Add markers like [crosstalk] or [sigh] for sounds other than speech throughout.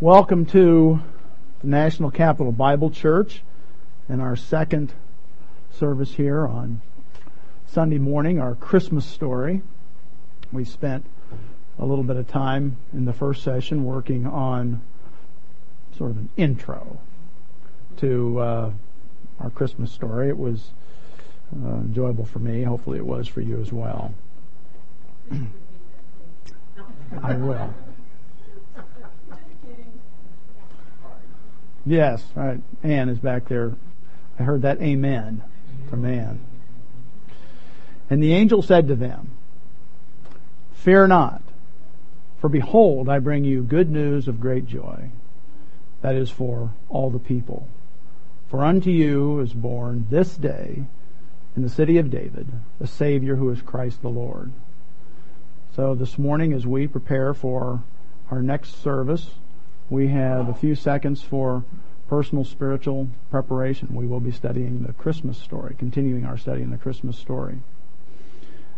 Welcome to the National Capital Bible Church and our second service here on Sunday morning, our Christmas story. We spent a little bit of time in the first session working on sort of an intro to uh, our Christmas story. It was uh, enjoyable for me. Hopefully, it was for you as well. [clears throat] I will. Yes, right. Ann is back there. I heard that amen from Ann. And the angel said to them, Fear not, for behold, I bring you good news of great joy. That is for all the people. For unto you is born this day in the city of David a Savior who is Christ the Lord. So this morning, as we prepare for our next service, we have a few seconds for personal spiritual preparation. We will be studying the Christmas story, continuing our study in the Christmas story.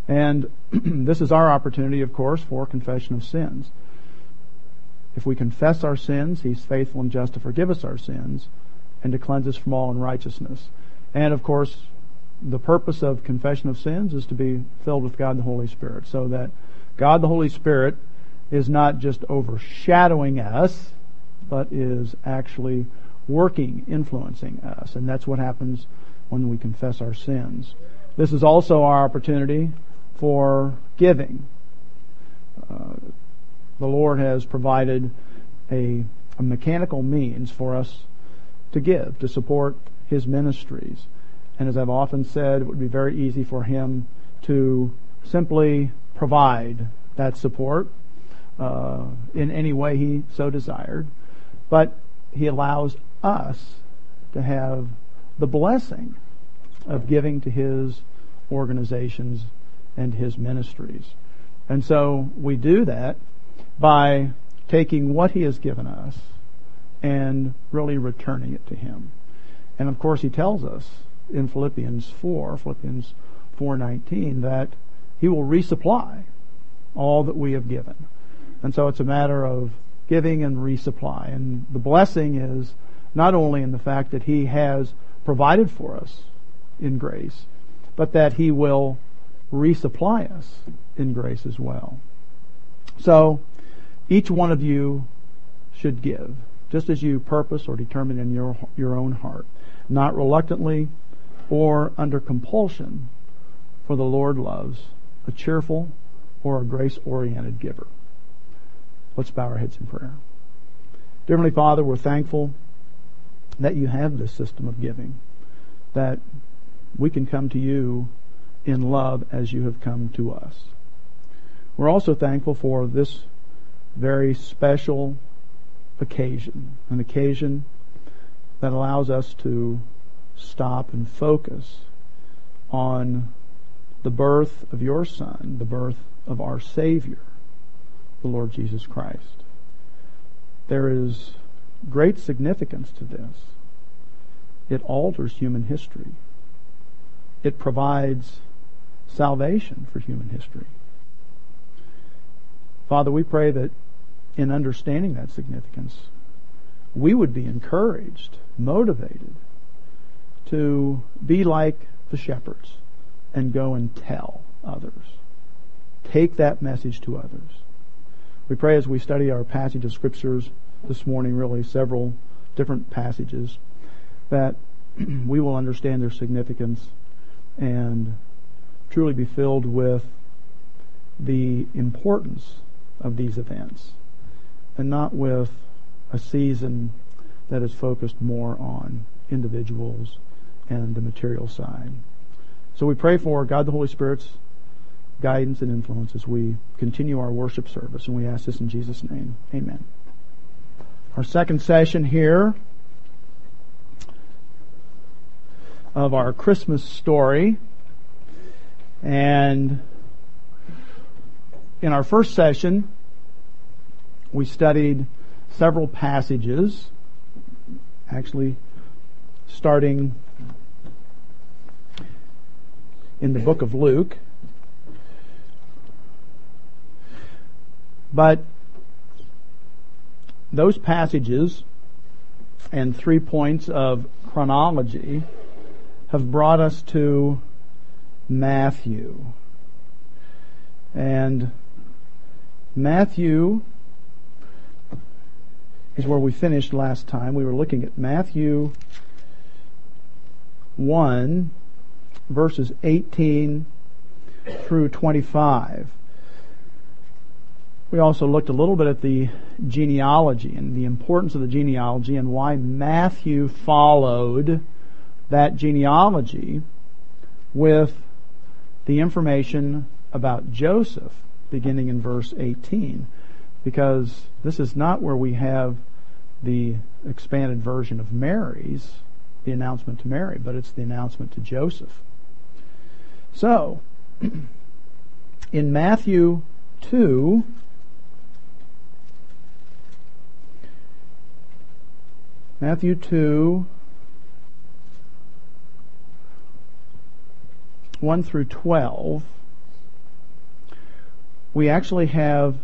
And [clears throat] this is our opportunity, of course, for confession of sins. If we confess our sins, He's faithful and just to forgive us our sins and to cleanse us from all unrighteousness. And of course, the purpose of confession of sins is to be filled with God the Holy Spirit, so that God the Holy Spirit is not just overshadowing us, but is actually working, influencing us. And that's what happens when we confess our sins. This is also our opportunity for giving. Uh, the Lord has provided a, a mechanical means for us to give, to support His ministries. And as I've often said, it would be very easy for Him to simply provide that support uh, in any way He so desired. But He allows us to have the blessing of giving to His organizations and His ministries. And so we do that by taking what He has given us and really returning it to Him. And of course, He tells us in Philippians 4, Philippians 4.19, that He will resupply all that we have given. And so it's a matter of giving and resupply. And the blessing is not only in the fact that He has provided for us in grace, but that He will resupply us in grace as well. So, each one of you should give, just as you purpose or determine in your, your own heart, not reluctantly or under compulsion, for the Lord loves a cheerful or a grace oriented giver. Let's bow our heads in prayer. Dear Heavenly Father, we're thankful that you have this system of giving, that we can come to you in love as you have come to us. We're also thankful for this very special occasion, an occasion that allows us to stop and focus on the birth of your Son, the birth of our Savior, the Lord Jesus Christ. There is great significance to this. It alters human history. It provides salvation for human history. Father, we pray that in understanding that significance, we would be encouraged, motivated to be like the shepherds and go and tell others. Take that message to others. We pray as we study our passage of scriptures this morning, really several different passages, that [clears throat] we will understand their significance and truly be filled with the importance of these events and not with a season that is focused more on individuals and the material side. So we pray for God the Holy Spirit's guidance and influence as we continue our worship service, and we ask this in Jesus' name. Amen. Our second session here of our Christmas story. And in our first session, we studied several passages, actually starting in the book of Luke. But those passages and three points of chronology have brought us to Matthew. And Matthew is where we finished last time. We were looking at Matthew 1, verses 18 through 25. We also looked a little bit at the genealogy and the importance of the genealogy and why Matthew followed that genealogy with the information about Joseph beginning in verse 18 because this is not where we have the expanded version of Mary's, the announcement to Mary, but it's the announcement to Joseph. So, [clears throat] in Matthew 2, Matthew 2, 1 through 12, we actually have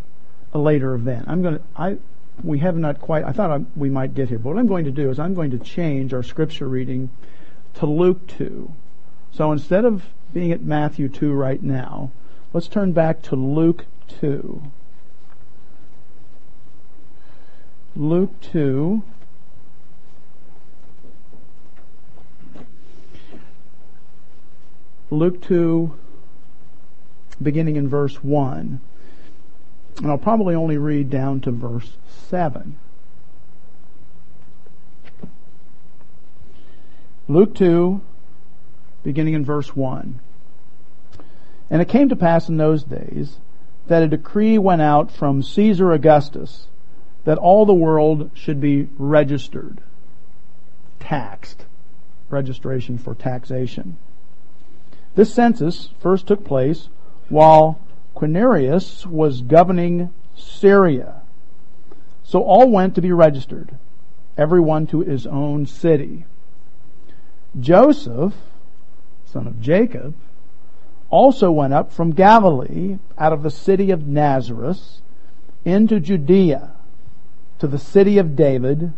a later event. I'm going to, I, we have not quite, I thought I, we might get here, but what I'm going to do is I'm going to change our scripture reading to Luke 2. So instead of being at Matthew 2 right now, let's turn back to Luke 2. Luke 2. Luke 2, beginning in verse 1. And I'll probably only read down to verse 7. Luke 2, beginning in verse 1. And it came to pass in those days that a decree went out from Caesar Augustus that all the world should be registered, taxed, registration for taxation. This census first took place while Quirinius was governing Syria. So all went to be registered, everyone to his own city. Joseph, son of Jacob, also went up from Galilee out of the city of Nazareth into Judea to the city of David,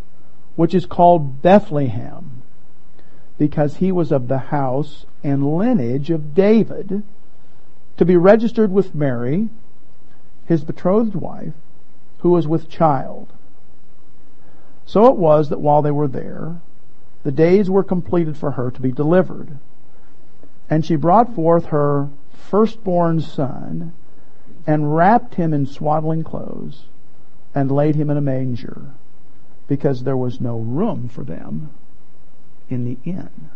which is called Bethlehem, because he was of the house and lineage of David to be registered with Mary, his betrothed wife, who was with child. So it was that while they were there, the days were completed for her to be delivered. And she brought forth her firstborn son and wrapped him in swaddling clothes and laid him in a manger because there was no room for them in the inn.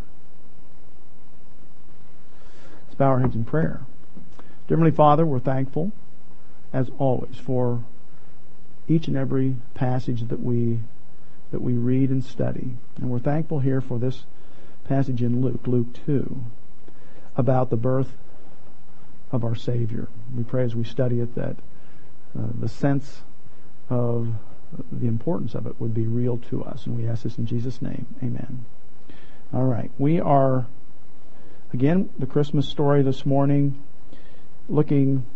Let's bow our heads in prayer. Dear Heavenly Father, we're thankful, as always, for each and every passage that we that we read and study. And we're thankful here for this passage in Luke, Luke 2, about the birth of our Savior. We pray as we study it that uh, the sense of the importance of it would be real to us. And we ask this in Jesus' name. Amen. All right. We are Again, the Christmas story this morning, looking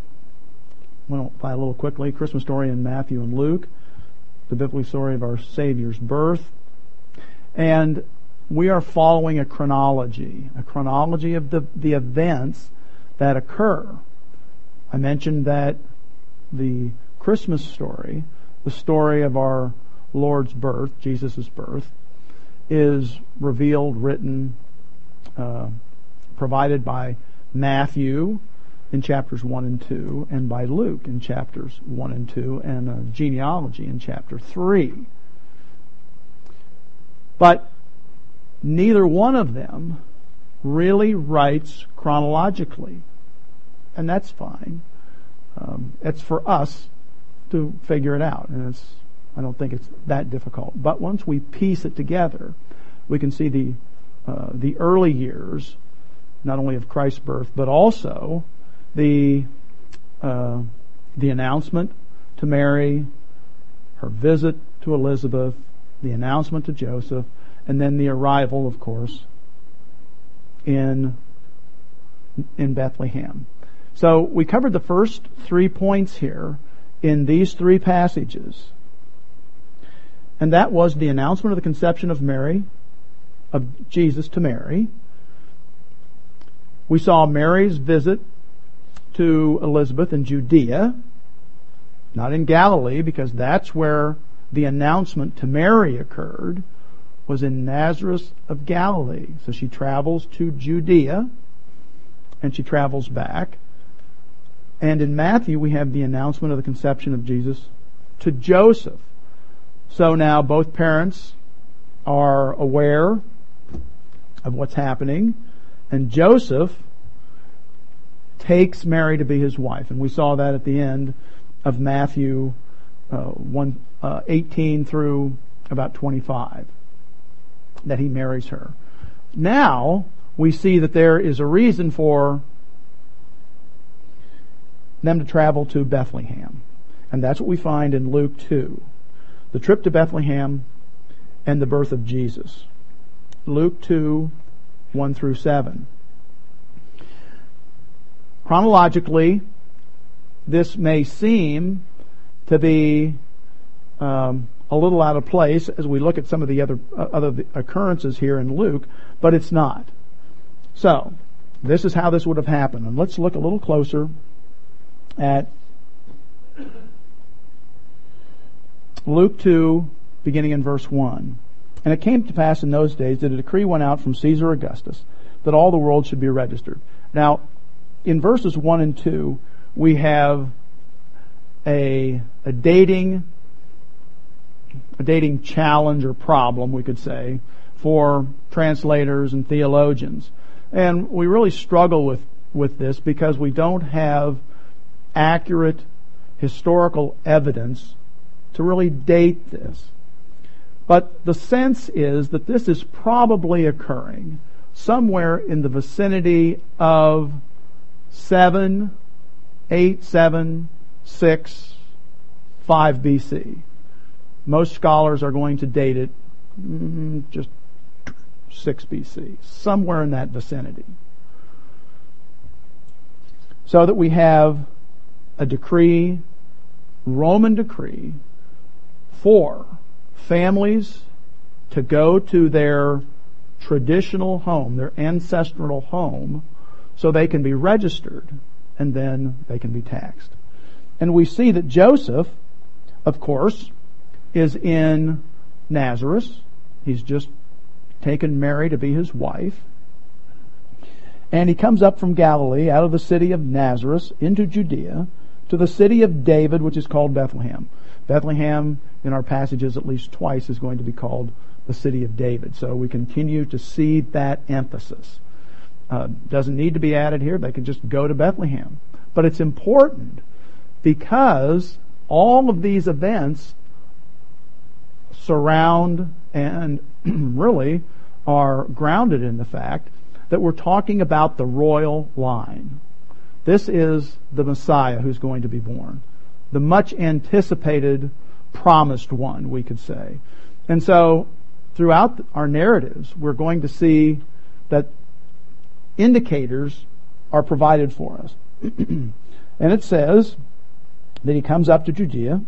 well, by a little quickly, Christmas story in Matthew and Luke, the biblical story of our Savior's birth. And we are following a chronology, a chronology of the, the events that occur. I mentioned that the Christmas story, the story of our Lord's birth, Jesus' birth, is revealed, written, uh, provided by Matthew in chapters 1 and 2 and by Luke in chapters 1 and 2 and a genealogy in chapter 3. But neither one of them really writes chronologically. And that's fine. Um, it's for us to figure it out. And it's, I don't think it's that difficult. But once we piece it together, we can see the, uh, the early years not only of Christ's birth, but also the uh, the announcement to Mary, her visit to Elizabeth, the announcement to Joseph, and then the arrival, of course, in in Bethlehem. So we covered the first three points here in these three passages. And that was the announcement of the conception of Mary, of Jesus to Mary. We saw Mary's visit to Elizabeth in Judea, not in Galilee, because that's where the announcement to Mary occurred, was in Nazareth of Galilee. So she travels to Judea, and she travels back. And in Matthew, we have the announcement of the conception of Jesus to Joseph. So now both parents are aware of what's happening, and Joseph takes Mary to be his wife. And we saw that at the end of Matthew uh, 1, uh, 18 through about 25, that he marries her. Now, we see that there is a reason for them to travel to Bethlehem. And that's what we find in Luke 2. The trip to Bethlehem and the birth of Jesus. Luke 2, 1 through 7. Chronologically, this may seem to be um, a little out of place as we look at some of the other uh, other occurrences here in Luke, but it's not. So, this is how this would have happened, and let's look a little closer at Luke 2, beginning in verse 1. And it came to pass in those days that a decree went out from Caesar Augustus that all the world should be registered. Now, in verses 1 and 2, we have a, a dating a dating challenge or problem, we could say, for translators and theologians. And we really struggle with, with this because we don't have accurate historical evidence to really date this. But the sense is that this is probably occurring somewhere in the vicinity of 7, 8, 7, 6, 5 BC. Most scholars are going to date it mm, just 6 BC, somewhere in that vicinity. So that we have a decree, Roman decree, for families to go to their traditional home, their ancestral home, so they can be registered and then they can be taxed. And we see that Joseph, of course, is in Nazareth. He's just taken Mary to be his wife. And he comes up from Galilee, out of the city of Nazareth, into Judea, to the city of David, which is called Bethlehem. Bethlehem, in our passages at least twice, is going to be called the city of David. So we continue to see that emphasis. Uh, doesn't need to be added here. They can just go to Bethlehem. But it's important because all of these events surround and [clears throat] really are grounded in the fact that we're talking about the royal line. This is the Messiah who's going to be born. The much anticipated promised one, we could say. And so, throughout our narratives, we're going to see that indicators are provided for us. [clears throat] and it says that he comes up to Judea,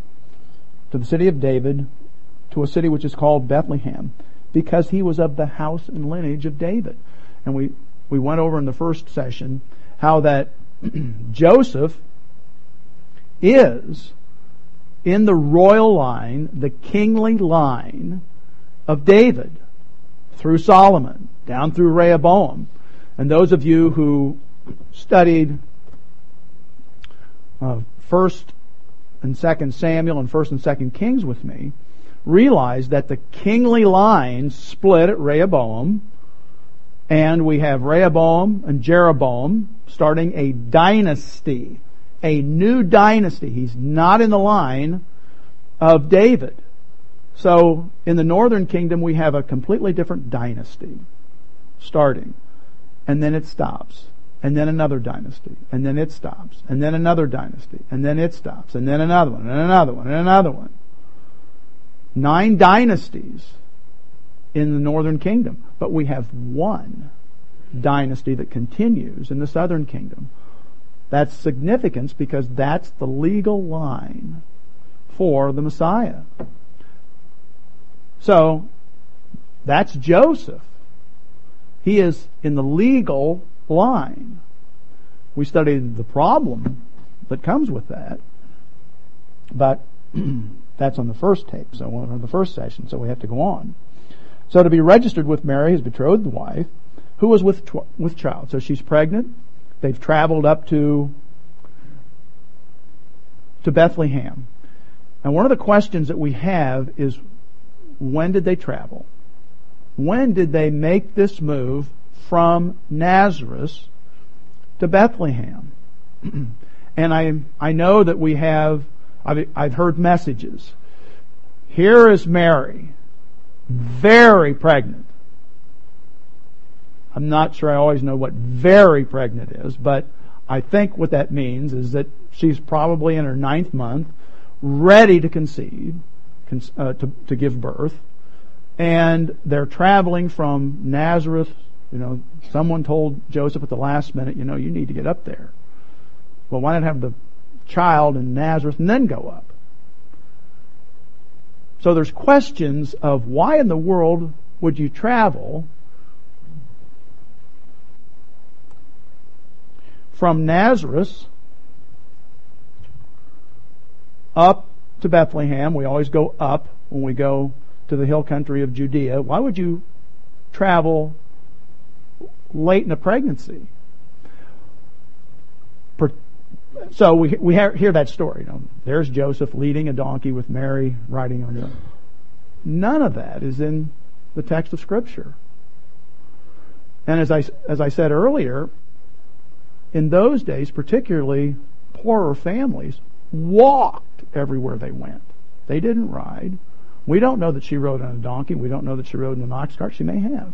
to the city of David, to a city which is called Bethlehem, because he was of the house and lineage of David. And we, we went over in the first session how that [clears throat] Joseph is in the royal line, the kingly line of David through Solomon, down through Rehoboam. And those of you who studied uh, First and Second Samuel and First and Second Kings with me realize that the kingly line split at Rehoboam, and we have Rehoboam and Jeroboam starting a dynasty, a new dynasty. He's not in the line of David. So in the northern kingdom, we have a completely different dynasty starting. And then it stops. And then another dynasty. And then it stops. And then another dynasty. And then it stops. And then another one. And another one. And another one. Nine dynasties in the northern kingdom. But we have one dynasty that continues in the southern kingdom. That's significance because that's the legal line for the Messiah. So, that's Joseph. He is in the legal line. We studied the problem that comes with that, but [clears throat] that's on the first tape, so on the first session, so we have to go on. So to be registered with Mary, his betrothed wife, who was with tw- with child. So she's pregnant. They've traveled up to to Bethlehem. And one of the questions that we have is when did they travel? When did they make this move from Nazareth to Bethlehem? [clears throat] and I, I know that we have, I've, I've heard messages. Here is Mary, very pregnant. I'm not sure I always know what very pregnant is, but I think what that means is that she's probably in her ninth month, ready to conceive, uh, to, to give birth, and they're traveling from Nazareth. You know, someone told Joseph at the last minute, you know, you need to get up there. Well, why not have the child in Nazareth and then go up? So there's questions of why in the world would you travel from Nazareth up to Bethlehem. We always go up when we go to the hill country of Judea. Why would you travel late in a pregnancy? So we we hear that story. You know, there's Joseph leading a donkey with Mary riding on it. None of that is in the text of Scripture. And as I as I said earlier, in those days, particularly poorer families, walked everywhere they went. They didn't ride. We don't know that she rode on a donkey. We don't know that she rode in an ox cart. She may have.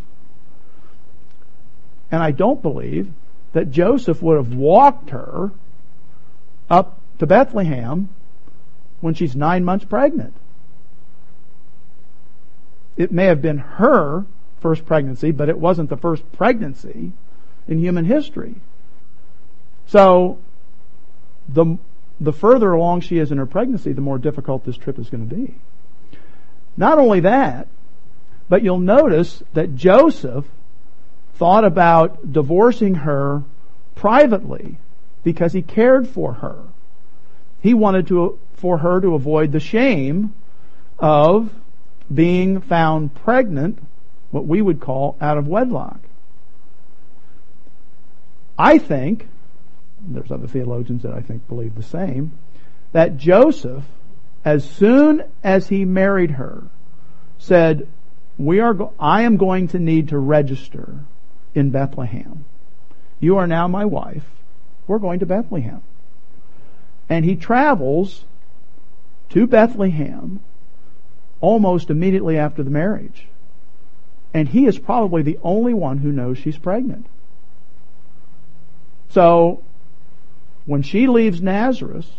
And I don't believe that Joseph would have walked her up to Bethlehem when she's nine months pregnant. It may have been her first pregnancy, but it wasn't the first pregnancy in human history. So the the further along she is in her pregnancy, the more difficult this trip is going to be. Not only that, but you'll notice that Joseph thought about divorcing her privately because he cared for her. He wanted to, for her to avoid the shame of being found pregnant, what we would call out of wedlock. I think there's other theologians that I think believe the same, that Joseph, as soon as he married her, said, we are, go- I am going to need to register in Bethlehem. You are now my wife. We're going to Bethlehem. And he travels to Bethlehem almost immediately after the marriage. And he is probably the only one who knows she's pregnant. So when she leaves Nazareth,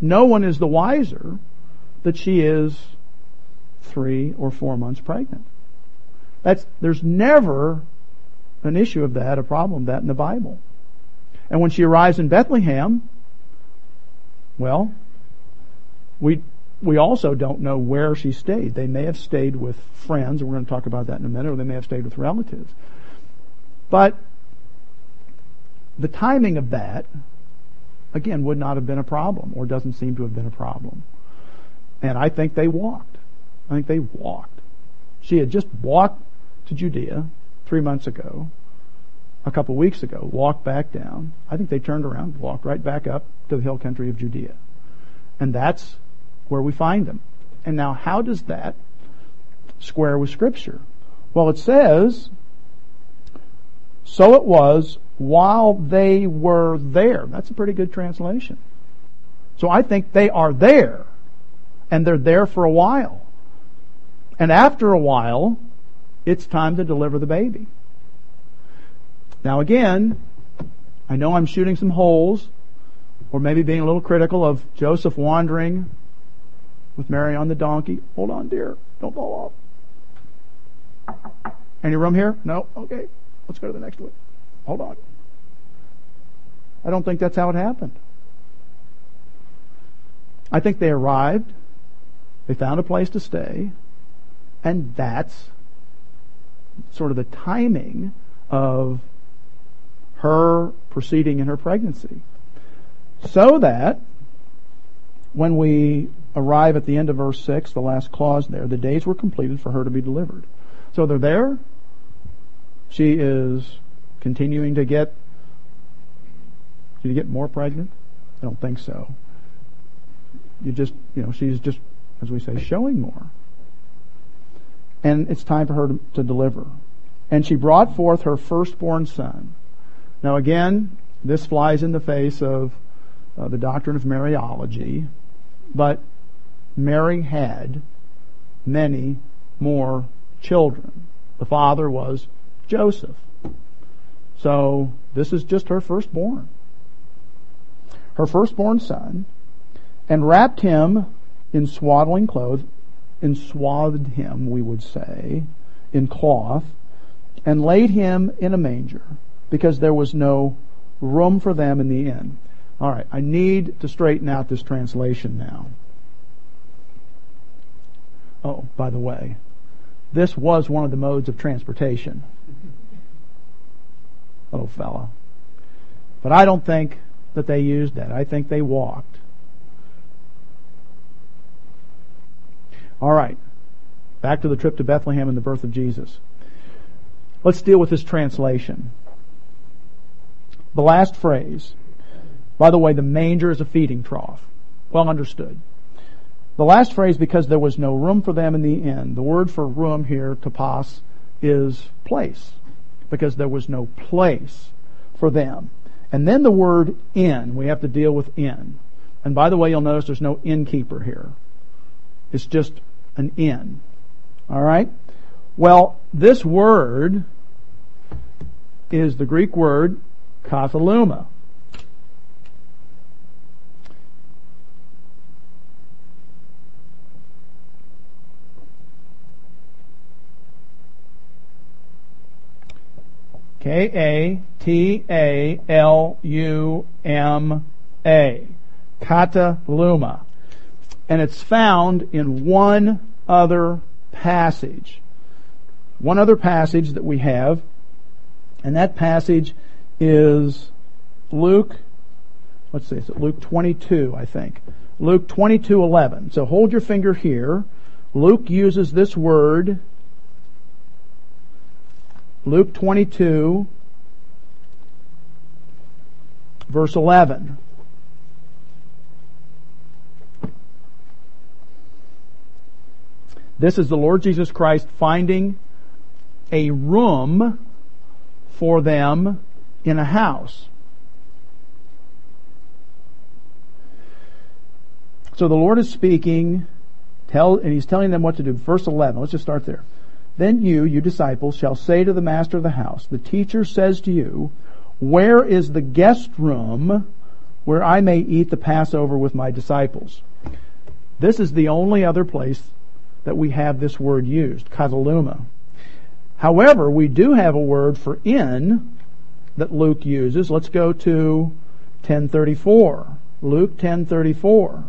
no one is the wiser that she is three or four months pregnant. That's, there's never an issue of that, a problem of that in the Bible. And when she arrives in Bethlehem, well, we, we also don't know where she stayed. They may have stayed with friends, and we're going to talk about that in a minute, or they may have stayed with relatives. But the timing of that again, would not have been a problem or doesn't seem to have been a problem. And I think they walked. I think they walked. She had just walked to Judea three months ago, a couple of weeks ago, walked back down. I think they turned around, walked right back up to the hill country of Judea. And that's where we find them. And now, how does that square with Scripture? Well, it says, so it was while they were there. That's a pretty good translation. So I think they are there, and they're there for a while. And after a while, it's time to deliver the baby. Now again, I know I'm shooting some holes, or maybe being a little critical of Joseph wandering with Mary on the donkey. Hold on, dear. Don't fall off. Any room here? No? Okay. Let's go to the next one. Hold on. I don't think that's how it happened. I think they arrived, they found a place to stay, And that's sort of the timing of her proceeding in her pregnancy. So that when we arrive at the end of verse 6, the last clause there, the days were completed for her to be delivered. So they're there. She is continuing to get, did you get more pregnant? I don't think so. You just, you know, she's just, as we say, showing more. And it's time for her to, to deliver. And she brought forth her firstborn son. Now again, this flies in the face of uh, the doctrine of Mariology, but Mary had many more children. The father was Joseph. So this is just her firstborn. Her firstborn son, and wrapped him in swaddling clothes, and swathed him, we would say, in cloth, and laid him in a manger, because there was no room for them in the inn. All right, I need to straighten out this translation now. Oh, by the way, this was one of the modes of transportation. Little fella. But I don't think that they used that. I think they walked. All right. Back to the trip to Bethlehem and the birth of Jesus. Let's deal with this translation. The last phrase. By the way, the manger is a feeding trough. Well understood. The last phrase, because there was no room for them in the inn. The word for room here, topos, is place. Because there was no place for them. And then the word inn, we have to deal with inn. And by the way, you'll notice there's no innkeeper here. It's just an inn. Alright? Well, this word is the Greek word kataluma. K A T A L U M A. Kataluma. And it's found in one other passage. One other passage that we have, and that passage is Luke, let's see, is it Luke 22, I think. Luke 22, 11. So hold your finger here. Luke uses this word Luke 22, verse 11. This is the Lord Jesus Christ finding a room for them in a house. So the Lord is speaking, tell, and He's telling them what to do. Verse 11, let's just start there. Then you, you disciples, shall say to the master of the house, the teacher says to you, where is the guest room where I may eat the Passover with my disciples? This is the only other place that we have this word used, kataluma. However, we do have a word for in that Luke uses. Let's go to 1034. Luke 1034.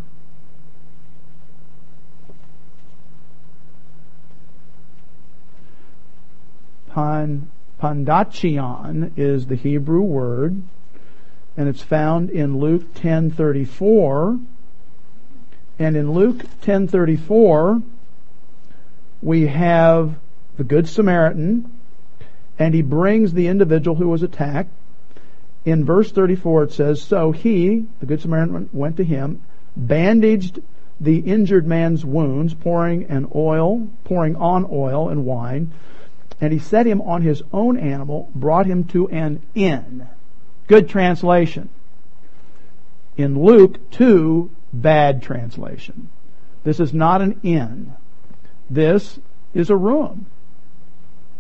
Pan, pandachion is the Hebrew word, and it's found in Luke 10:34. And in Luke 10:34, we have the Good Samaritan, and he brings the individual who was attacked. In verse 34, it says, "So he, the Good Samaritan, went to him, bandaged the injured man's wounds, pouring an oil, pouring on oil and wine." And he set him on his own animal, brought him to an inn. Good translation. In Luke 2, bad translation. This is not an inn. This is a room.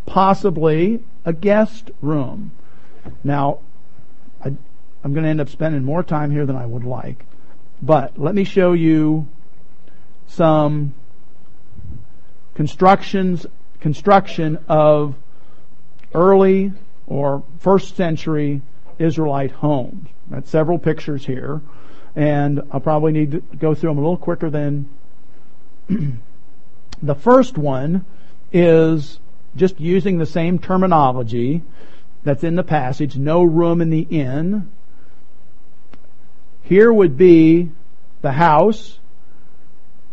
Possibly a guest room. Now, I, am going to end up spending more time here than I would like. But let me show you some constructions construction of early or first century Israelite homes. Got several pictures here, and I'll probably need to go through them a little quicker than [clears throat] the first one is just using the same terminology that's in the passage, no room in the inn. Here would be the house,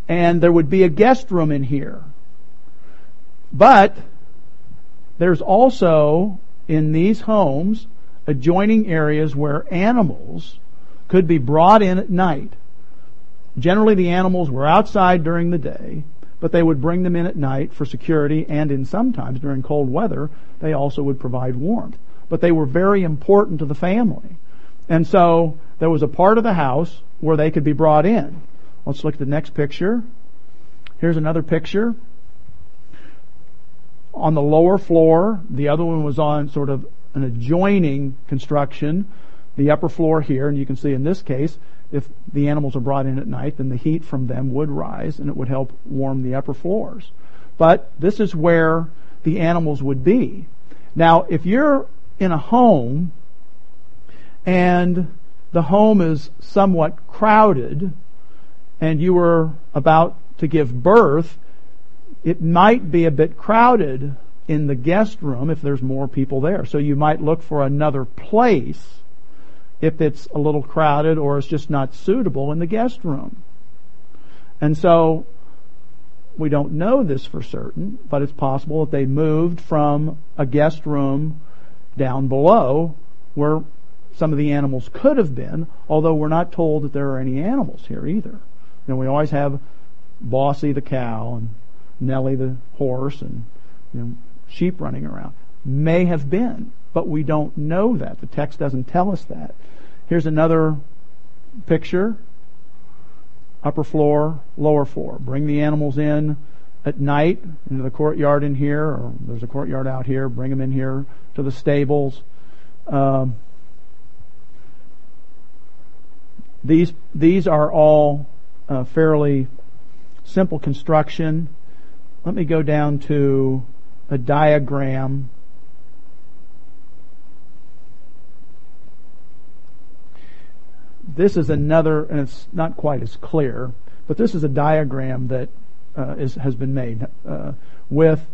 and there would be a guest room in here. But there's also in these homes adjoining areas where animals could be brought in at night. Generally, the animals were outside during the day, but they would bring them in at night for security, and in sometimes during cold weather, they also would provide warmth. But they were very important to the family. And so there was a part of the house where they could be brought in. Let's look at the next picture. Here's another picture. On the lower floor, the other one was on sort of an adjoining construction, the upper floor here, and you can see in this case, if the animals are brought in at night, then the heat from them would rise and it would help warm the upper floors. But this is where the animals would be. Now, if you're in a home and the home is somewhat crowded and you were about to give birth, it might be a bit crowded in the guest room if there's more people there. So you might look for another place if it's a little crowded or it's just not suitable in the guest room. And so we don't know this for certain, but it's possible that they moved from a guest room down below where some of the animals could have been, although we're not told that there are any animals here either. Know, we always have Bossy the cow and Nellie the horse and you know, sheep running around. May have been, but we don't know that. The text doesn't tell us that. Here's another picture. Upper floor, lower floor. Bring the animals in at night into the courtyard in here, or there's a courtyard out here. Bring them in here to the stables. Um, these these are all uh, fairly simple construction. Let me go down to a diagram. This is another, and it's not quite as clear, but this is a diagram that uh, is, has been made uh, with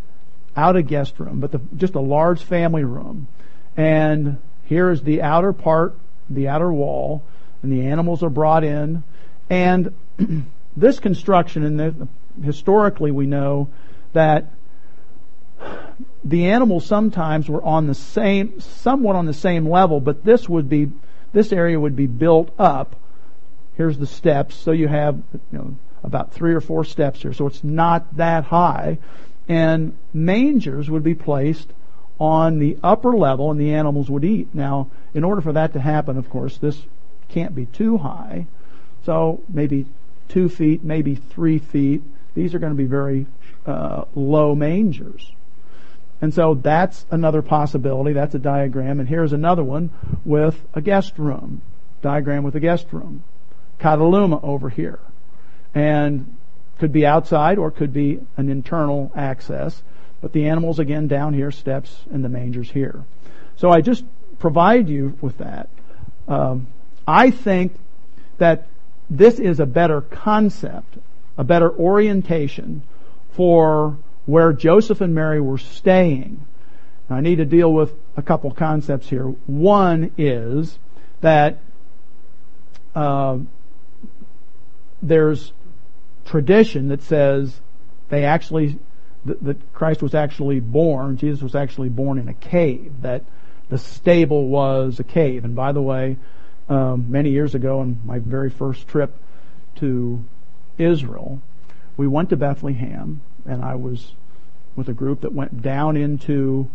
out a guest room, but the, just a large family room. And here is the outer part, the outer wall, and the animals are brought in. And [clears throat] this construction, and historically we know that the animals sometimes were on the same, somewhat on the same level, but this would be, this area would be built up. Here's the steps, so you have, you know, about three or four steps here, so it's not that high. And mangers would be placed on the upper level and the animals would eat. Now, in order for that to happen, of course, this can't be too high. So maybe two feet, maybe three feet. These are going to be very uh, low mangers. And so that's another possibility. That's a diagram. And here's another one with a guest room. Diagram with a guest room. Kataluma over here. And could be outside or could be an internal access. But the animals again down here, steps, and the mangers here. So I just provide you with that. Um, I think that this is a better concept, a better orientation for where Joseph and Mary were staying. Now, I need to deal with a couple concepts here. One is that uh, there's tradition that says they actually that, that Christ was actually born, Jesus was actually born in a cave. That the stable was a cave. And by the way, um, many years ago, on my very first trip to Israel, we went to Bethlehem, and I was with a group that went down into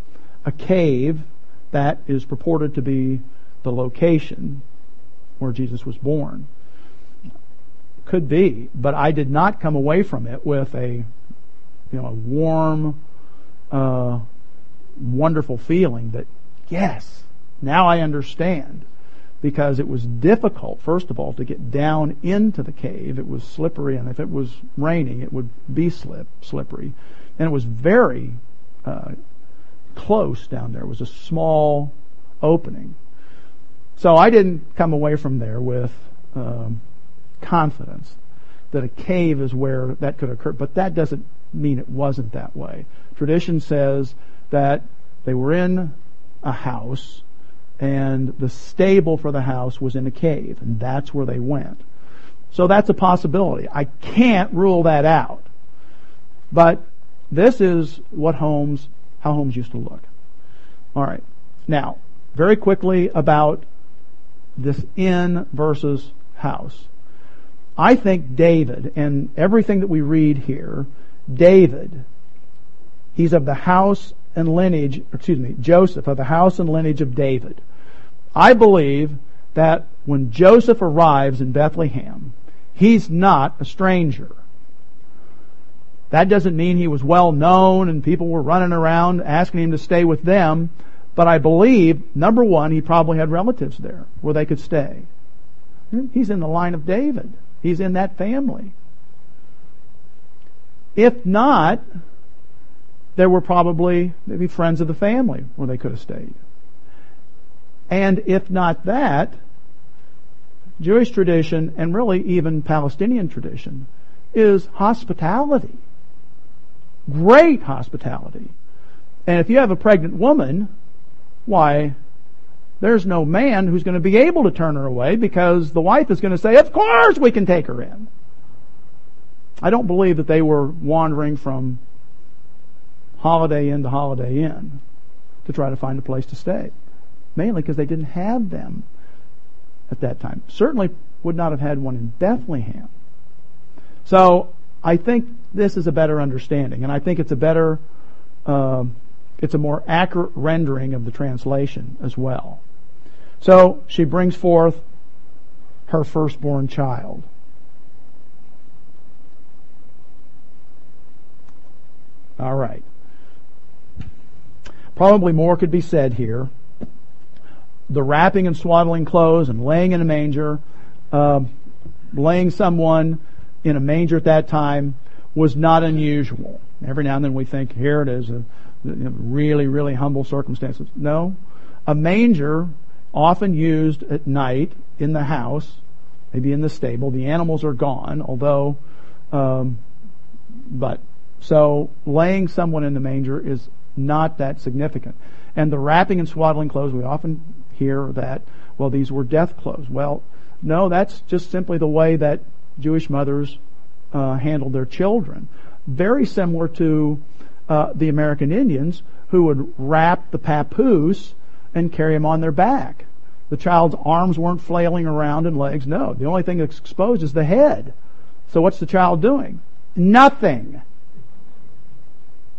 a cave that is purported to be the location where Jesus was born. Could be, but I did not come away from it with a, you know, a warm, uh, wonderful feeling that yes, now I understand because it was difficult, first of all, to get down into the cave. It was slippery, and if it was raining, it would be slip, slippery. And it was very uh, close down there. It was a small opening. So I didn't come away from there with um, confidence that a cave is where that could occur. But that doesn't mean it wasn't that way. Tradition says that they were in a house and the stable for the house was in a cave and that's where they went. So that's a possibility. I can't rule that out. But this is what homes, how homes used to look. Alright. Now, very quickly about this inn versus house. I think David, and everything that we read here, David, he's of the house and lineage, excuse me, Joseph, of the house and lineage of David. I believe that when Joseph arrives in Bethlehem, he's not a stranger. That doesn't mean he was well known and people were running around asking him to stay with them. But I believe, number one, he probably had relatives there where they could stay. He's in the line of David. He's in that family. If not, there were probably maybe friends of the family where they could have stayed. And if not that, Jewish tradition and really even Palestinian tradition is hospitality. Great hospitality. And if you have a pregnant woman, why, there's no man who's going to be able to turn her away because the wife is going to say, of course we can take her in. I don't believe that they were wandering from Holiday Inn to Holiday Inn to try to find a place to stay. Mainly because they didn't have them at that time. Certainly would not have had one in Bethlehem. So I think this is a better understanding, and I think it's a better, uh, it's a more accurate rendering of the translation as well. So she brings forth her firstborn child. All right. Probably more could be said here. The wrapping and swaddling clothes and laying in a manger, uh, laying someone in a manger at that time was not unusual. Every now and then we think, here it is, a, really, really humble circumstances. No. A manger, often used at night in the house, maybe in the stable. The animals are gone, although, um, but, so laying someone in the manger is not that significant. And the wrapping and swaddling clothes, we often hear that, well, these were death clothes. Well, no, that's just simply the way that Jewish mothers uh, handled their children. Very similar to uh, the American Indians who would wrap the papoose and carry him on their back. The child's arms weren't flailing around and legs. No, the only thing that's exposed is the head. So what's the child doing? Nothing.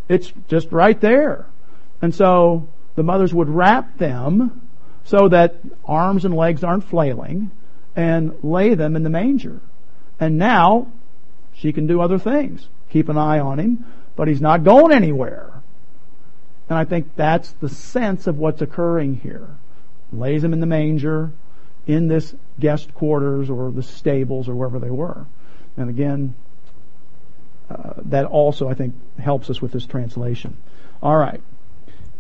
It's just right there. And so the mothers would wrap them so that arms and legs aren't flailing and lay them in the manger. And now she can do other things. Keep an eye on him, but he's not going anywhere. And I think that's the sense of what's occurring here. Lays him in the manger, in this guest quarters or the stables or wherever they were. And again, uh, that also, I think, helps us with this translation. All right.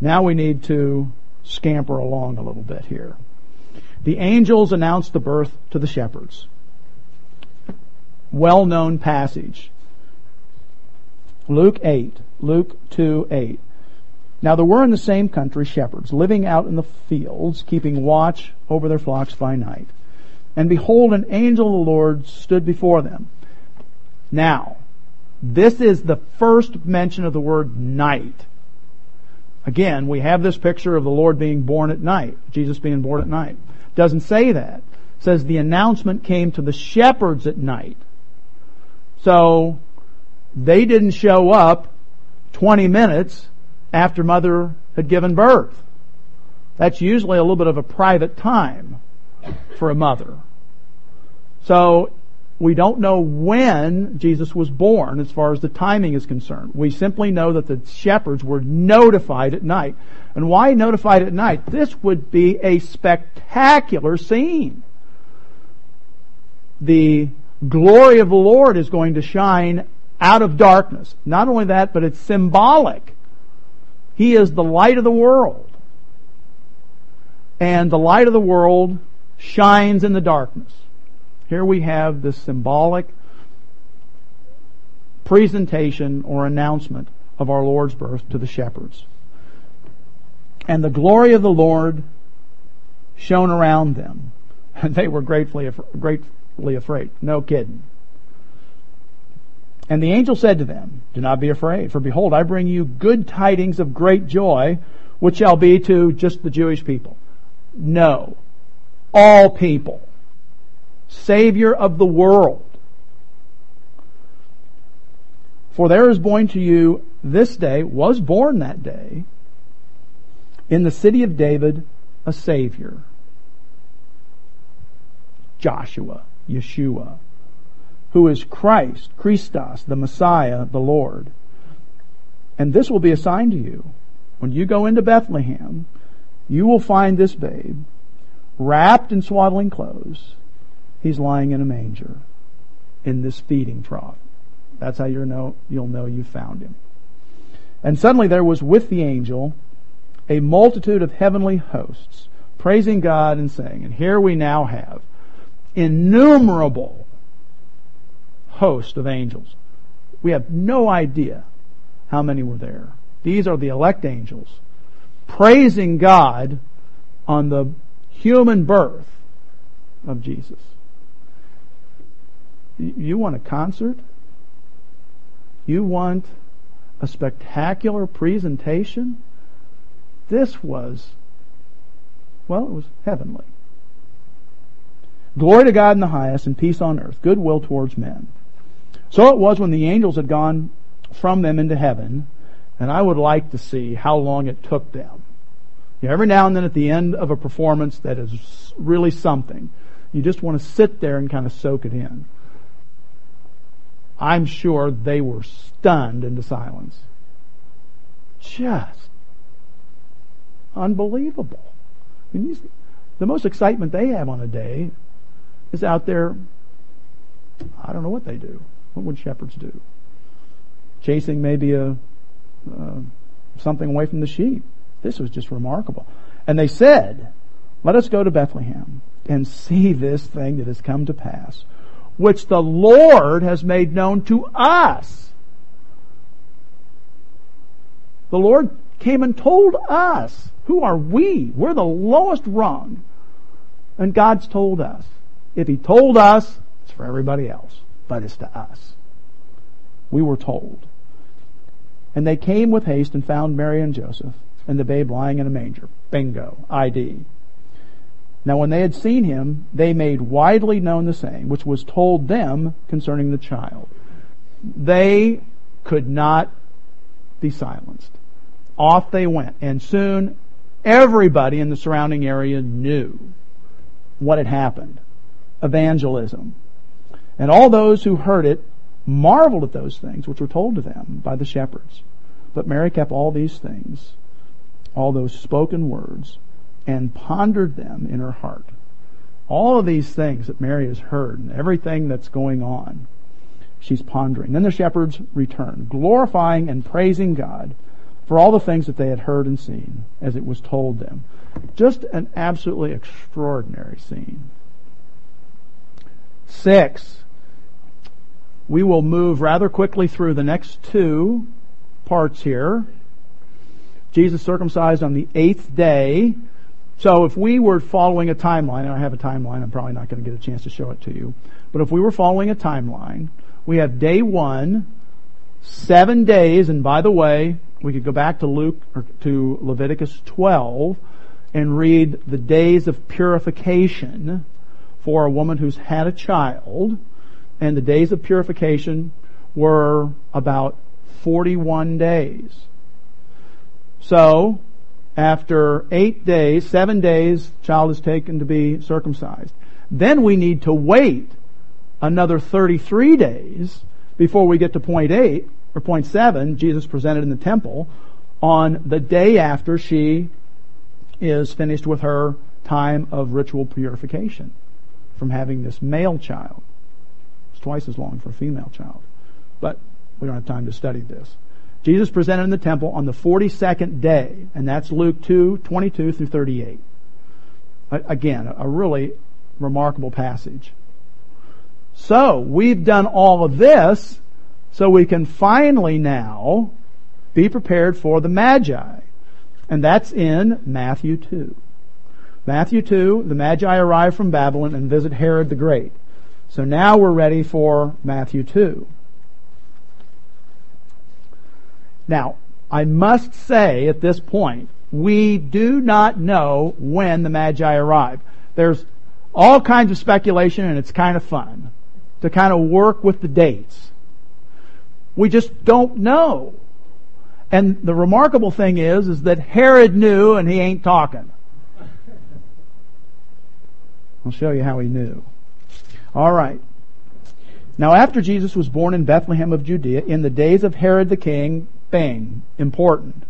Now we need to scamper along a little bit here. The angels announced the birth to the shepherds. Well known passage. Luke 8. Luke 2 8. Now there were in the same country shepherds living out in the fields, keeping watch over their flocks by night. And behold, an angel of the Lord stood before them. Now, this is the first mention of the word night. Again, we have this picture of the Lord being born at night, Jesus being born at night. Doesn't say that. It says the announcement came to the shepherds at night. So, they didn't show up 20 minutes after mother had given birth. That's usually a little bit of a private time for a mother. So we don't know when Jesus was born as far as the timing is concerned. We simply know that the shepherds were notified at night. And why notified at night? This would be a spectacular scene. The glory of the Lord is going to shine out of darkness. Not only that, but it's symbolic. He is the light of the world. And the light of the world shines in the darkness. Here we have this symbolic presentation or announcement of our Lord's birth to the shepherds. And the glory of the Lord shone around them, [laughs] and they were gratefully, gratefully afraid. No kidding. And the angel said to them, Do not be afraid, for behold, I bring you good tidings of great joy, which shall be to just the Jewish people. No. All people. Savior of the world. For there is born to you this day, was born that day, in the city of David, a Savior. Joshua, Yeshua who is Christ, Christos, the Messiah, the Lord. And this will be a sign to you. When you go into Bethlehem, you will find this babe wrapped in swaddling clothes. He's lying in a manger in this feeding trough. That's how you know, you'll know you found him. And suddenly there was with the angel a multitude of heavenly hosts praising God and saying, and here we now have innumerable host of angels. We have no idea how many were there. These are the elect angels praising God on the human birth of Jesus. You want a concert? You want a spectacular presentation? This was, well, it was heavenly. Glory to God in the highest and peace on earth, goodwill towards men. So it was when the angels had gone from them into heaven, and I would like to see how long it took them. You know, every now and then at the end of a performance that is really something, you just want to sit there and kind of soak it in. I'm sure they were stunned into silence. Just unbelievable. I mean, these, the most excitement they have on a day is out there. I don't know what they do. What would shepherds do? Chasing maybe a uh, something away from the sheep. This was just remarkable. And they said, "Let us go to Bethlehem and see this thing that has come to pass, which the Lord has made known to us." The Lord came and told us. Who are we? We're the lowest rung. And God's told us. If He told us, it's for everybody else but it's to us. We were told. And they came with haste and found Mary and Joseph and the babe lying in a manger. Bingo. ID. Now when they had seen him, they made widely known the saying, which was told them concerning the child. They could not be silenced. Off they went, and soon everybody in the surrounding area knew what had happened. Evangelism. And all those who heard it marveled at those things which were told to them by the shepherds. But Mary kept all these things, all those spoken words, and pondered them in her heart. All of these things that Mary has heard and everything that's going on, she's pondering. Then the shepherds returned, glorifying and praising God for all the things that they had heard and seen as it was told them. Just an absolutely extraordinary scene. Six, we will move rather quickly through the next two parts here. Jesus circumcised on the eighth day. So if we were following a timeline, and I have a timeline, I'm probably not going to get a chance to show it to you, but if we were following a timeline, we have day one, seven days, and by the way, we could go back to Luke, or to Leviticus 12, and read the days of purification for a woman who's had a child and the days of purification were about 41 days. So, after eight days, seven days, child is taken to be circumcised. Then we need to wait another 33 days before we get to point eight, or point seven, Jesus presented in the temple, on the day after she is finished with her time of ritual purification from having this male child It's twice as long for a female child. But we don't have time to study this. Jesus presented in the temple on the 42nd day, and that's Luke 2, 22 through 38. Again, a really remarkable passage. So, we've done all of this So we can finally now be prepared for the Magi. And that's in Matthew 2. Matthew 2, the Magi arrive from Babylon and visit Herod the Great. So now we're ready for Matthew 2. Now, I must say at this point, we do not know when the Magi arrived. There's all kinds of speculation and it's kind of fun to kind of work with the dates. We just don't know. And the remarkable thing is, is that Herod knew and he ain't talking. I'll show you how he knew. All right. Now after Jesus was born in Bethlehem of Judea, in the days of Herod the king, bang, important.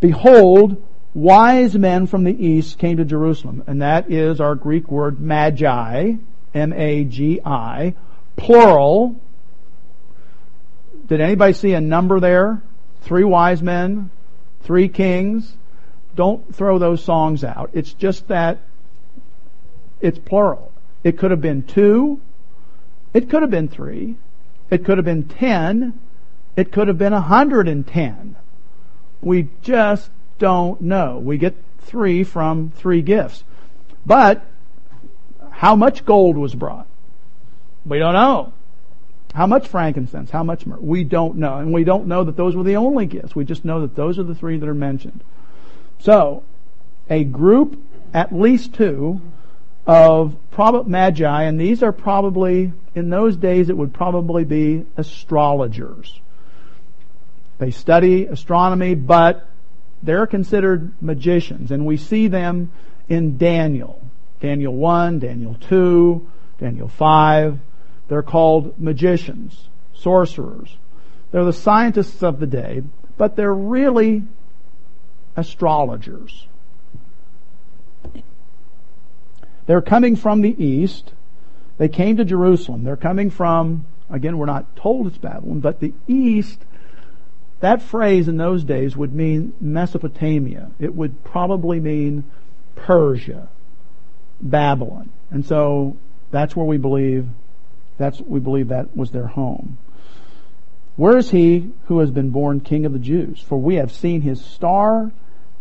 Behold, wise men from the east came to Jerusalem, and that is our Greek word magi, M-A-G-I, plural. Did anybody see a number there? Three wise men, three kings. Don't throw those songs out. It's just that it's plural. It could have been two. It could have been three. It could have been ten. It could have been a hundred and ten. We just don't know. We get three from three gifts. But how much gold was brought? We don't know. How much frankincense? How much myrrh? We don't know. And we don't know that those were the only gifts. We just know that those are the three that are mentioned. So, a group, at least two, of prob- magi, and these are probably, in those days, it would probably be astrologers. They study astronomy, but they're considered magicians, and we see them in Daniel. Daniel 1, Daniel 2, Daniel 5. They're called magicians, sorcerers. They're the scientists of the day, but they're really astrologers. They're coming from the east. They came to Jerusalem. They're coming from, again, we're not told it's Babylon, but the east, that phrase in those days would mean Mesopotamia. It would probably mean Persia, Babylon. And so that's where we believe, that's, we believe that was their home. Where is he who has been born king of the Jews? For we have seen his star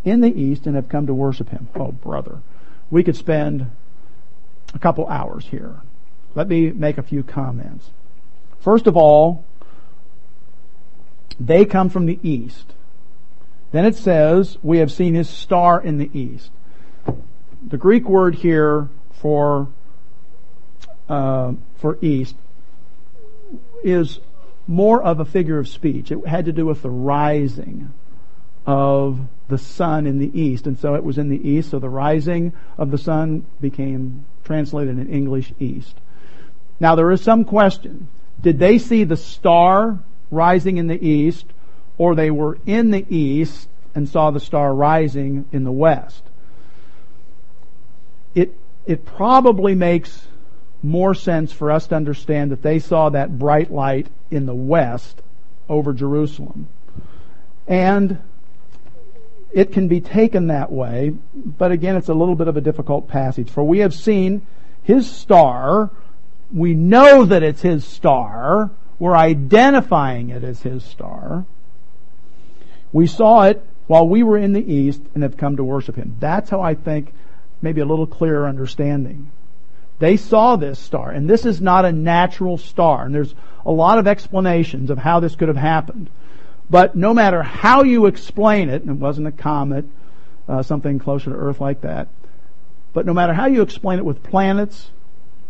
in the east and have come to worship him. Oh, brother. We could spend a couple hours here. Let me make a few comments. First of all, they come from the east. Then it says, we have seen his star in the east. The Greek word here for, uh, for east is more of a figure of speech. It had to do with the rising of the sun in the east. And so it was in the east, so the rising of the sun became translated in English east. Now there is some question. Did they see the star rising in the east or they were in the east and saw the star rising in the west? It, it probably makes more sense for us to understand that they saw that bright light in the west over Jerusalem. And it can be taken that way, but again, it's a little bit of a difficult passage. For we have seen his star. We know that it's his star. We're identifying it as his star. We saw it while we were in the east and have come to worship him. That's how I think maybe a little clearer understanding. They saw this star, and this is not a natural star, and there's a lot of explanations of how this could have happened. But no matter how you explain it, and it wasn't a comet, uh, something closer to Earth like that, but no matter how you explain it with planets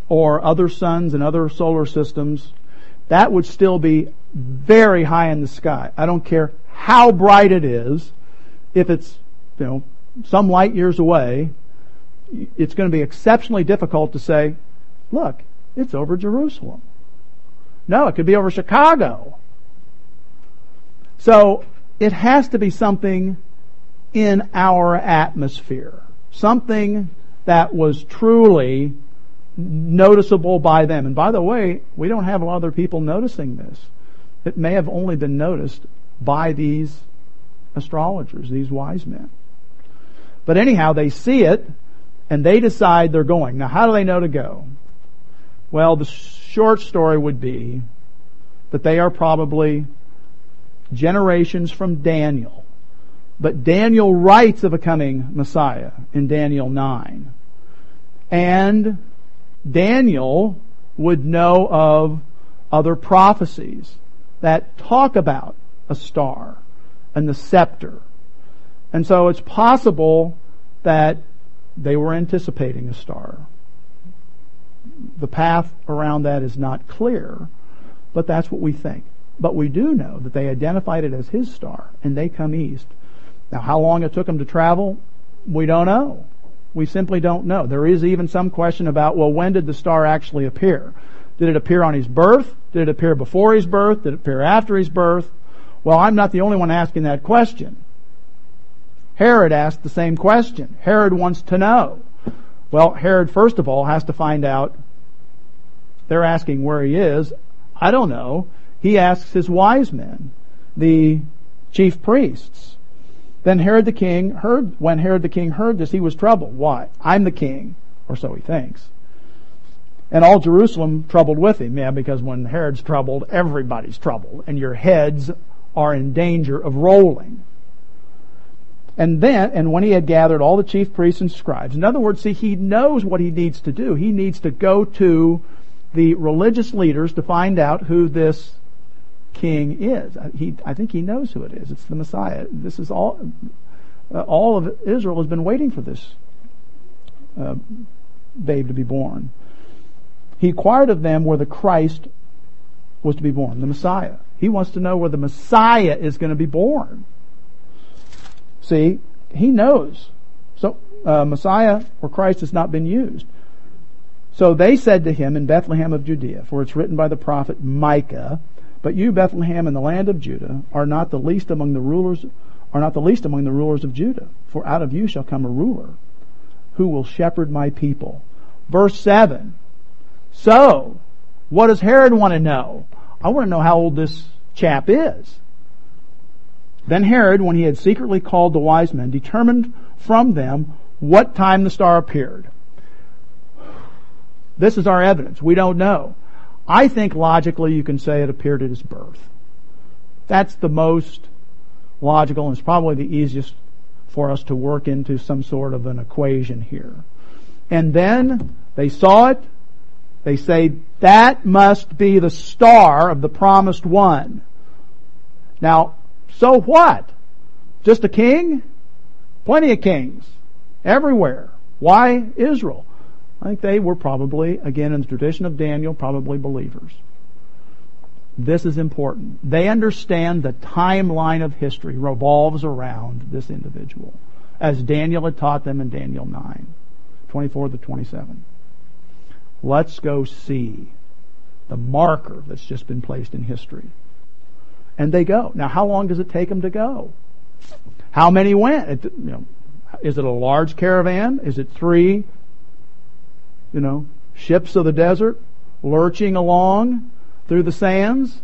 or other suns and other solar systems, that would still be very high in the sky. I don't care how bright it is, if it's, you know, some light years away, it's going to be exceptionally difficult to say, look, it's over Jerusalem. No, it could be over Chicago. So it has to be something in our atmosphere. Something that was truly noticeable by them. And by the way, we don't have a lot of other people noticing this. It may have only been noticed by these astrologers, these wise men. But anyhow, they see it and they decide they're going. Now, how do they know to go? Well, the short story would be that they are probably generations from Daniel. But Daniel writes of a coming Messiah in Daniel 9. And Daniel would know of other prophecies that talk about a star and the scepter. And so it's possible that they were anticipating a star. The path around that is not clear, but that's what we think. But we do know that they identified it as his star, and they come east. Now, how long it took them to travel, we don't know. We simply don't know. There is even some question about, well, when did the star actually appear? Did it appear on his birth? Did it appear before his birth? Did it appear after his birth? Well, I'm not the only one asking that question. Herod asked the same question. Herod wants to know. Well, Herod, first of all, has to find out. They're asking where he is. I don't know. He asks his wise men, the chief priests. Then Herod the king heard, when Herod the king heard this, he was troubled. Why? I'm the king, or so he thinks. And all Jerusalem troubled with him. Yeah, because when Herod's troubled, everybody's troubled, and your heads are in danger of rolling. And then, and when he had gathered all the chief priests and scribes, in other words, see, he knows what he needs to do. He needs to go to the religious leaders to find out who this king is. He, I think he knows who it is. It's the Messiah. This is all, uh, all of Israel has been waiting for this uh, babe to be born. He inquired of them where the Christ was to be born, the Messiah. He wants to know where the Messiah is going to be born. See, he knows. So, uh, Messiah or Christ has not been used. So they said to him in Bethlehem of Judea, for it's written by the prophet Micah, but you, Bethlehem, in the land of Judah, are not the least among the rulers, are not the least among the rulers of Judah, for out of you shall come a ruler who will shepherd my people. Verse 7. So, what does Herod want to know? I want to know how old this chap is. Then Herod, when he had secretly called the wise men, determined from them what time the star appeared. This is our evidence. We don't know. I think logically you can say it appeared at his birth. That's the most logical and it's probably the easiest for us to work into some sort of an equation here. And then they saw it. They say that must be the star of the promised one. Now, so what? Just a king? Plenty of kings. Everywhere. Why Israel? I think they were probably, again in the tradition of Daniel, probably believers. This is important. They understand the timeline of history revolves around this individual, as Daniel had taught them in Daniel 9, 24 to 27. Let's go see the marker that's just been placed in history. And they go. Now, how long does it take them to go? How many went? It, you know, is it a large caravan? Is it three, you know, ships of the desert lurching along through the sands?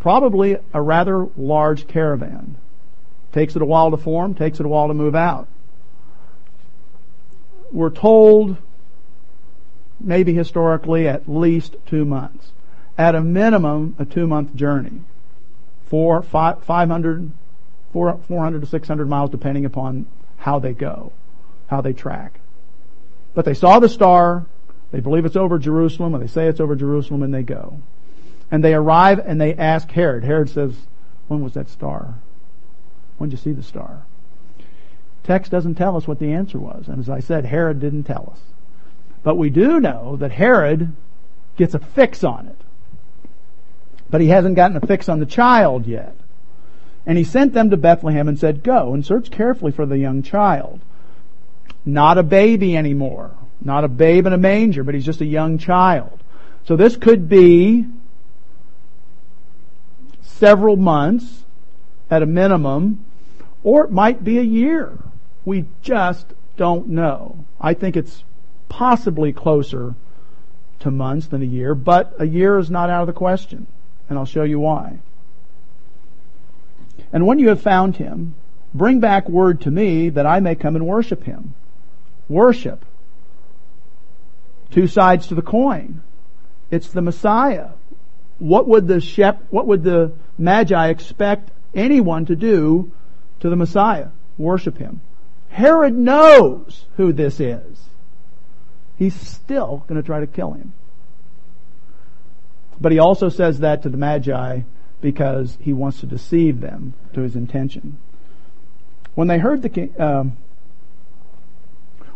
Probably a rather large caravan. Takes it a while to form, takes it a while to move out. We're told, maybe historically, at least two months. At a minimum, a two month journey four, five, 500, 400 to 600 miles depending upon how they go, how they track. But they saw the star, they believe it's over Jerusalem, and they say it's over Jerusalem, and they go. And they arrive and they ask Herod. Herod says, when was that star? When did you see the star? Text doesn't tell us what the answer was. And as I said, Herod didn't tell us. But we do know that Herod gets a fix on it. But he hasn't gotten a fix on the child yet. And he sent them to Bethlehem and said, Go and search carefully for the young child. Not a baby anymore. Not a babe in a manger, but he's just a young child. So this could be several months at a minimum, or it might be a year. We just don't know. I think it's possibly closer to months than a year, but a year is not out of the question and I'll show you why. And when you have found him, bring back word to me that I may come and worship him. Worship. Two sides to the coin. It's the Messiah. what would the shep, what would the Magi expect anyone to do to the Messiah? Worship him. Herod knows who this is. He's still going to try to kill him. But he also says that to the Magi because he wants to deceive them to his intention. When they heard the king, um,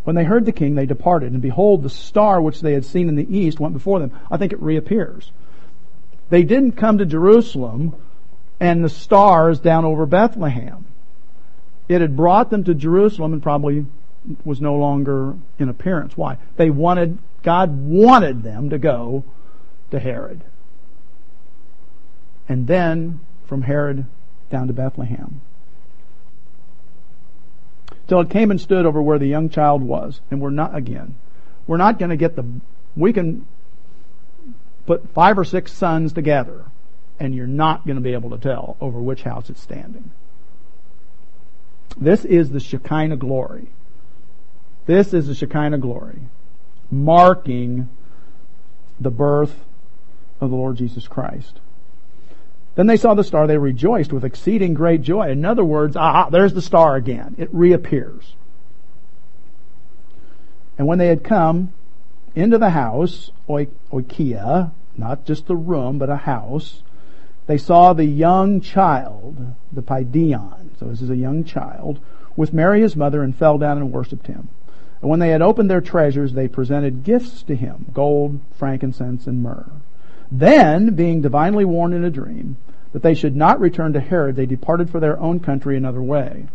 when they heard the king, they departed, and behold, the star which they had seen in the east went before them. I think it reappears. They didn't come to Jerusalem and the stars down over Bethlehem. It had brought them to Jerusalem and probably was no longer in appearance. Why? They wanted, God wanted them to go to Herod. And then from Herod down to Bethlehem. Till it came and stood over where the young child was. And we're not, again, we're not going to get the, we can put five or six suns together and you're not going to be able to tell over which house it's standing. This is the Shekinah glory. This is the Shekinah glory, marking the birth of the Lord Jesus Christ. Then they saw the star, they rejoiced with exceeding great joy. In other words, ah, there's the star again. It reappears. And when they had come into the house, oikia, not just a room, but a house, they saw the young child, the Paidion, so this is a young child, with Mary his mother, and fell down and worshipped him. And when they had opened their treasures, they presented gifts to him, gold, frankincense, and myrrh. Then, being divinely warned in a dream, that they should not return to Herod, they departed for their own country another way.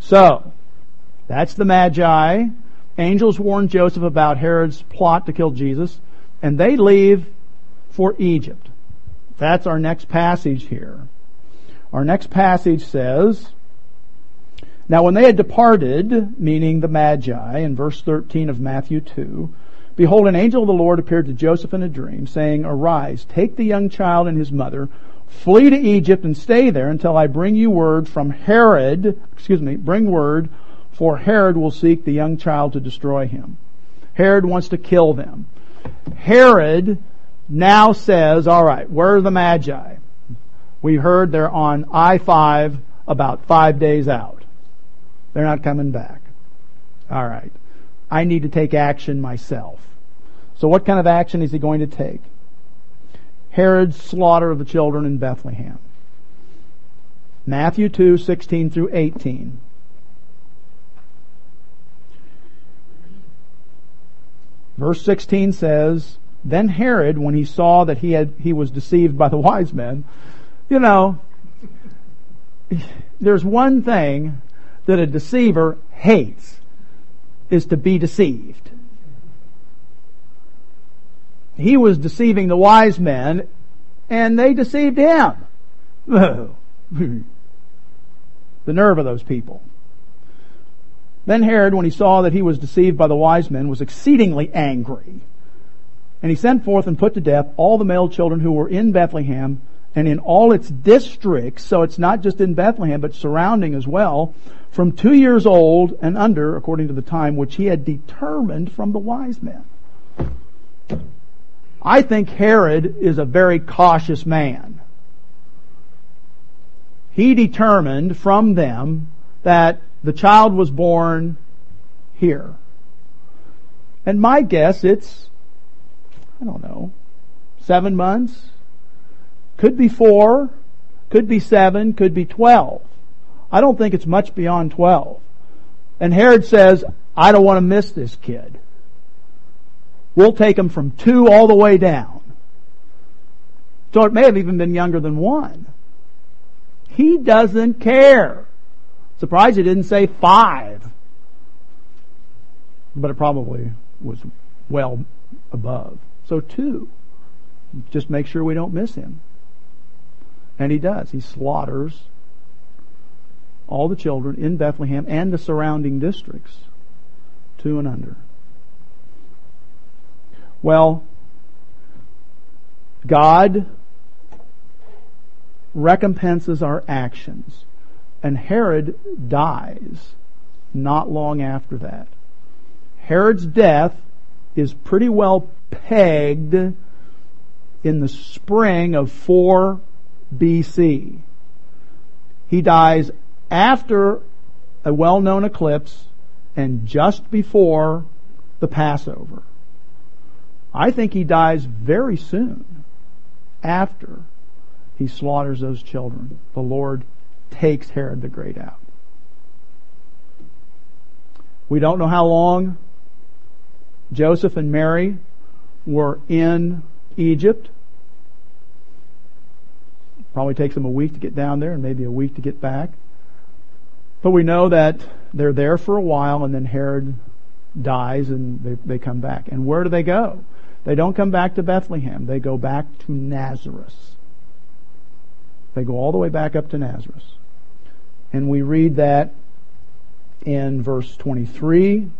So, that's the Magi. Angels warn Joseph about Herod's plot to kill Jesus, and they leave for Egypt. That's our next passage here. Our next passage says, Now when they had departed, meaning the Magi, in verse 13 of Matthew 2, Behold, an angel of the Lord appeared to Joseph in a dream, saying, Arise, take the young child and his mother, flee to Egypt and stay there until I bring you word from Herod, excuse me, bring word, for Herod will seek the young child to destroy him. Herod wants to kill them. Herod now says, all right, where are the Magi? We heard they're on I-5 about five days out. They're not coming back. All right. I need to take action myself. So what kind of action is he going to take? Herod's slaughter of the children in Bethlehem. Matthew 2, 16 through 18. Verse 16 says, then Herod, when he saw that he had, he was deceived by the wise men, you know, there's one thing that a deceiver hates is to be deceived. He was deceiving the wise men and they deceived him. [laughs] the nerve of those people. Then Herod, when he saw that he was deceived by the wise men, was exceedingly angry and he sent forth and put to death all the male children who were in Bethlehem and in all its districts, so it's not just in Bethlehem, but surrounding as well, from two years old and under, according to the time which he had determined from the wise men. I think Herod is a very cautious man. He determined from them that the child was born here. And my guess it's I don't know, seven months, could be four, could be seven, could be twelve. I don't think it's much beyond twelve. And Herod says, I don't want to miss this kid. We'll take him from two all the way down. So it may have even been younger than one. He doesn't care. Surprised he didn't say five. But it probably was well above. So two. Just make sure we don't miss him. And he does. He slaughters all the children in Bethlehem and the surrounding districts, two and under. Well, God recompenses our actions. And Herod dies not long after that. Herod's death is pretty well pegged in the spring of 4 BC. He dies after a well-known eclipse and just before the Passover. I think he dies very soon after he slaughters those children. The Lord takes Herod the Great out. We don't know how long Joseph and Mary were in Egypt. Probably takes them a week to get down there and maybe a week to get back. But we know that they're there for a while and then Herod dies and they, they come back. And where do they go? They don't come back to Bethlehem. They go back to Nazareth. They go all the way back up to Nazareth. And we read that in verse 23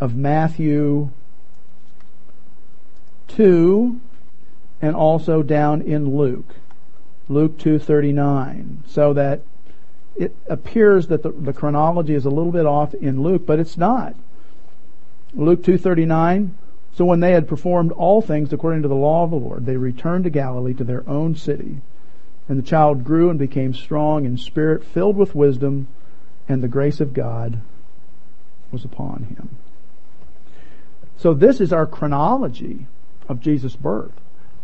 of Matthew 2 and also down in Luke. Luke 2:39 so that it appears that the, the chronology is a little bit off in Luke but it's not. Luke 2:39 so when they had performed all things according to the law of the Lord they returned to Galilee to their own city and the child grew and became strong in spirit filled with wisdom and the grace of God was upon him. So this is our chronology of Jesus' birth.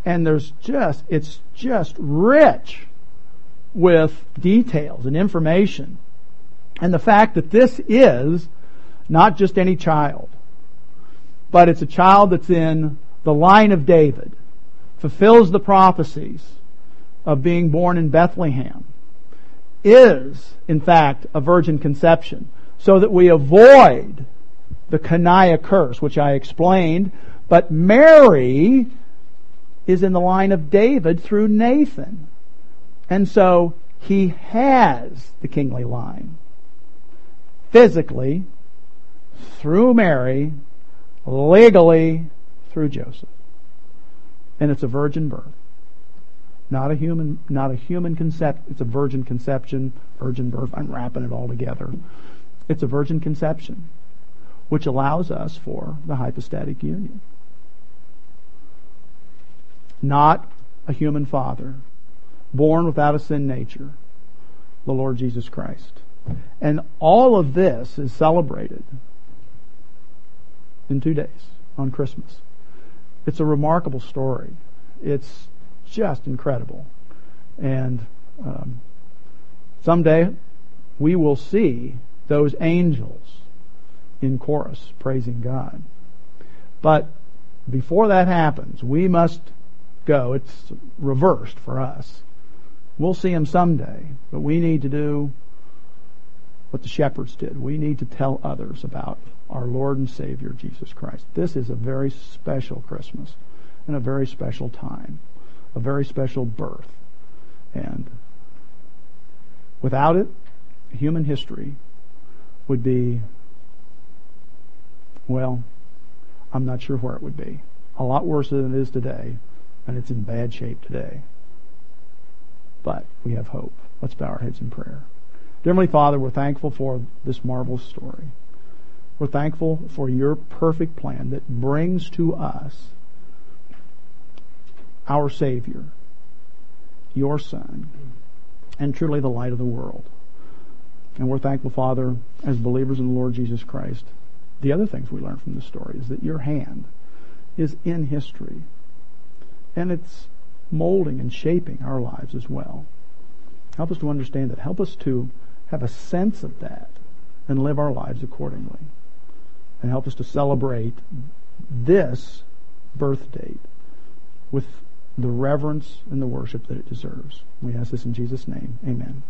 And there's just, it's just rich with details and information. And the fact that this is not just any child, but it's a child that's in the line of David, fulfills the prophecies of being born in Bethlehem, is, in fact, a virgin conception, so that we avoid the Coniah curse, which I explained, but Mary is in the line of David through Nathan. And so he has the kingly line. Physically, through Mary, legally, through Joseph. And it's a virgin birth. Not a human, not a human conception. It's a virgin conception, virgin birth. I'm wrapping it all together. It's a virgin conception, which allows us for the hypostatic union. Not a human father, born without a sin nature, the Lord Jesus Christ. And all of this is celebrated in two days on Christmas. It's a remarkable story. It's just incredible. And um, someday we will see those angels in chorus praising God. But before that happens, we must go. It's reversed for us. We'll see him someday, but we need to do what the shepherds did. We need to tell others about our Lord and Savior Jesus Christ. This is a very special Christmas and a very special time a very special birth. And without it, human history would be, well, I'm not sure where it would be. A lot worse than it is today, and it's in bad shape today. But we have hope. Let's bow our heads in prayer. Dear Heavenly Father, we're thankful for this marvelous story. We're thankful for your perfect plan that brings to us our Savior, your Son, and truly the light of the world. And we're thankful, Father, as believers in the Lord Jesus Christ. The other things we learn from this story is that your hand is in history. And it's molding and shaping our lives as well. Help us to understand that. Help us to have a sense of that and live our lives accordingly. And help us to celebrate this birth date with the reverence and the worship that it deserves. We ask this in Jesus' name. Amen.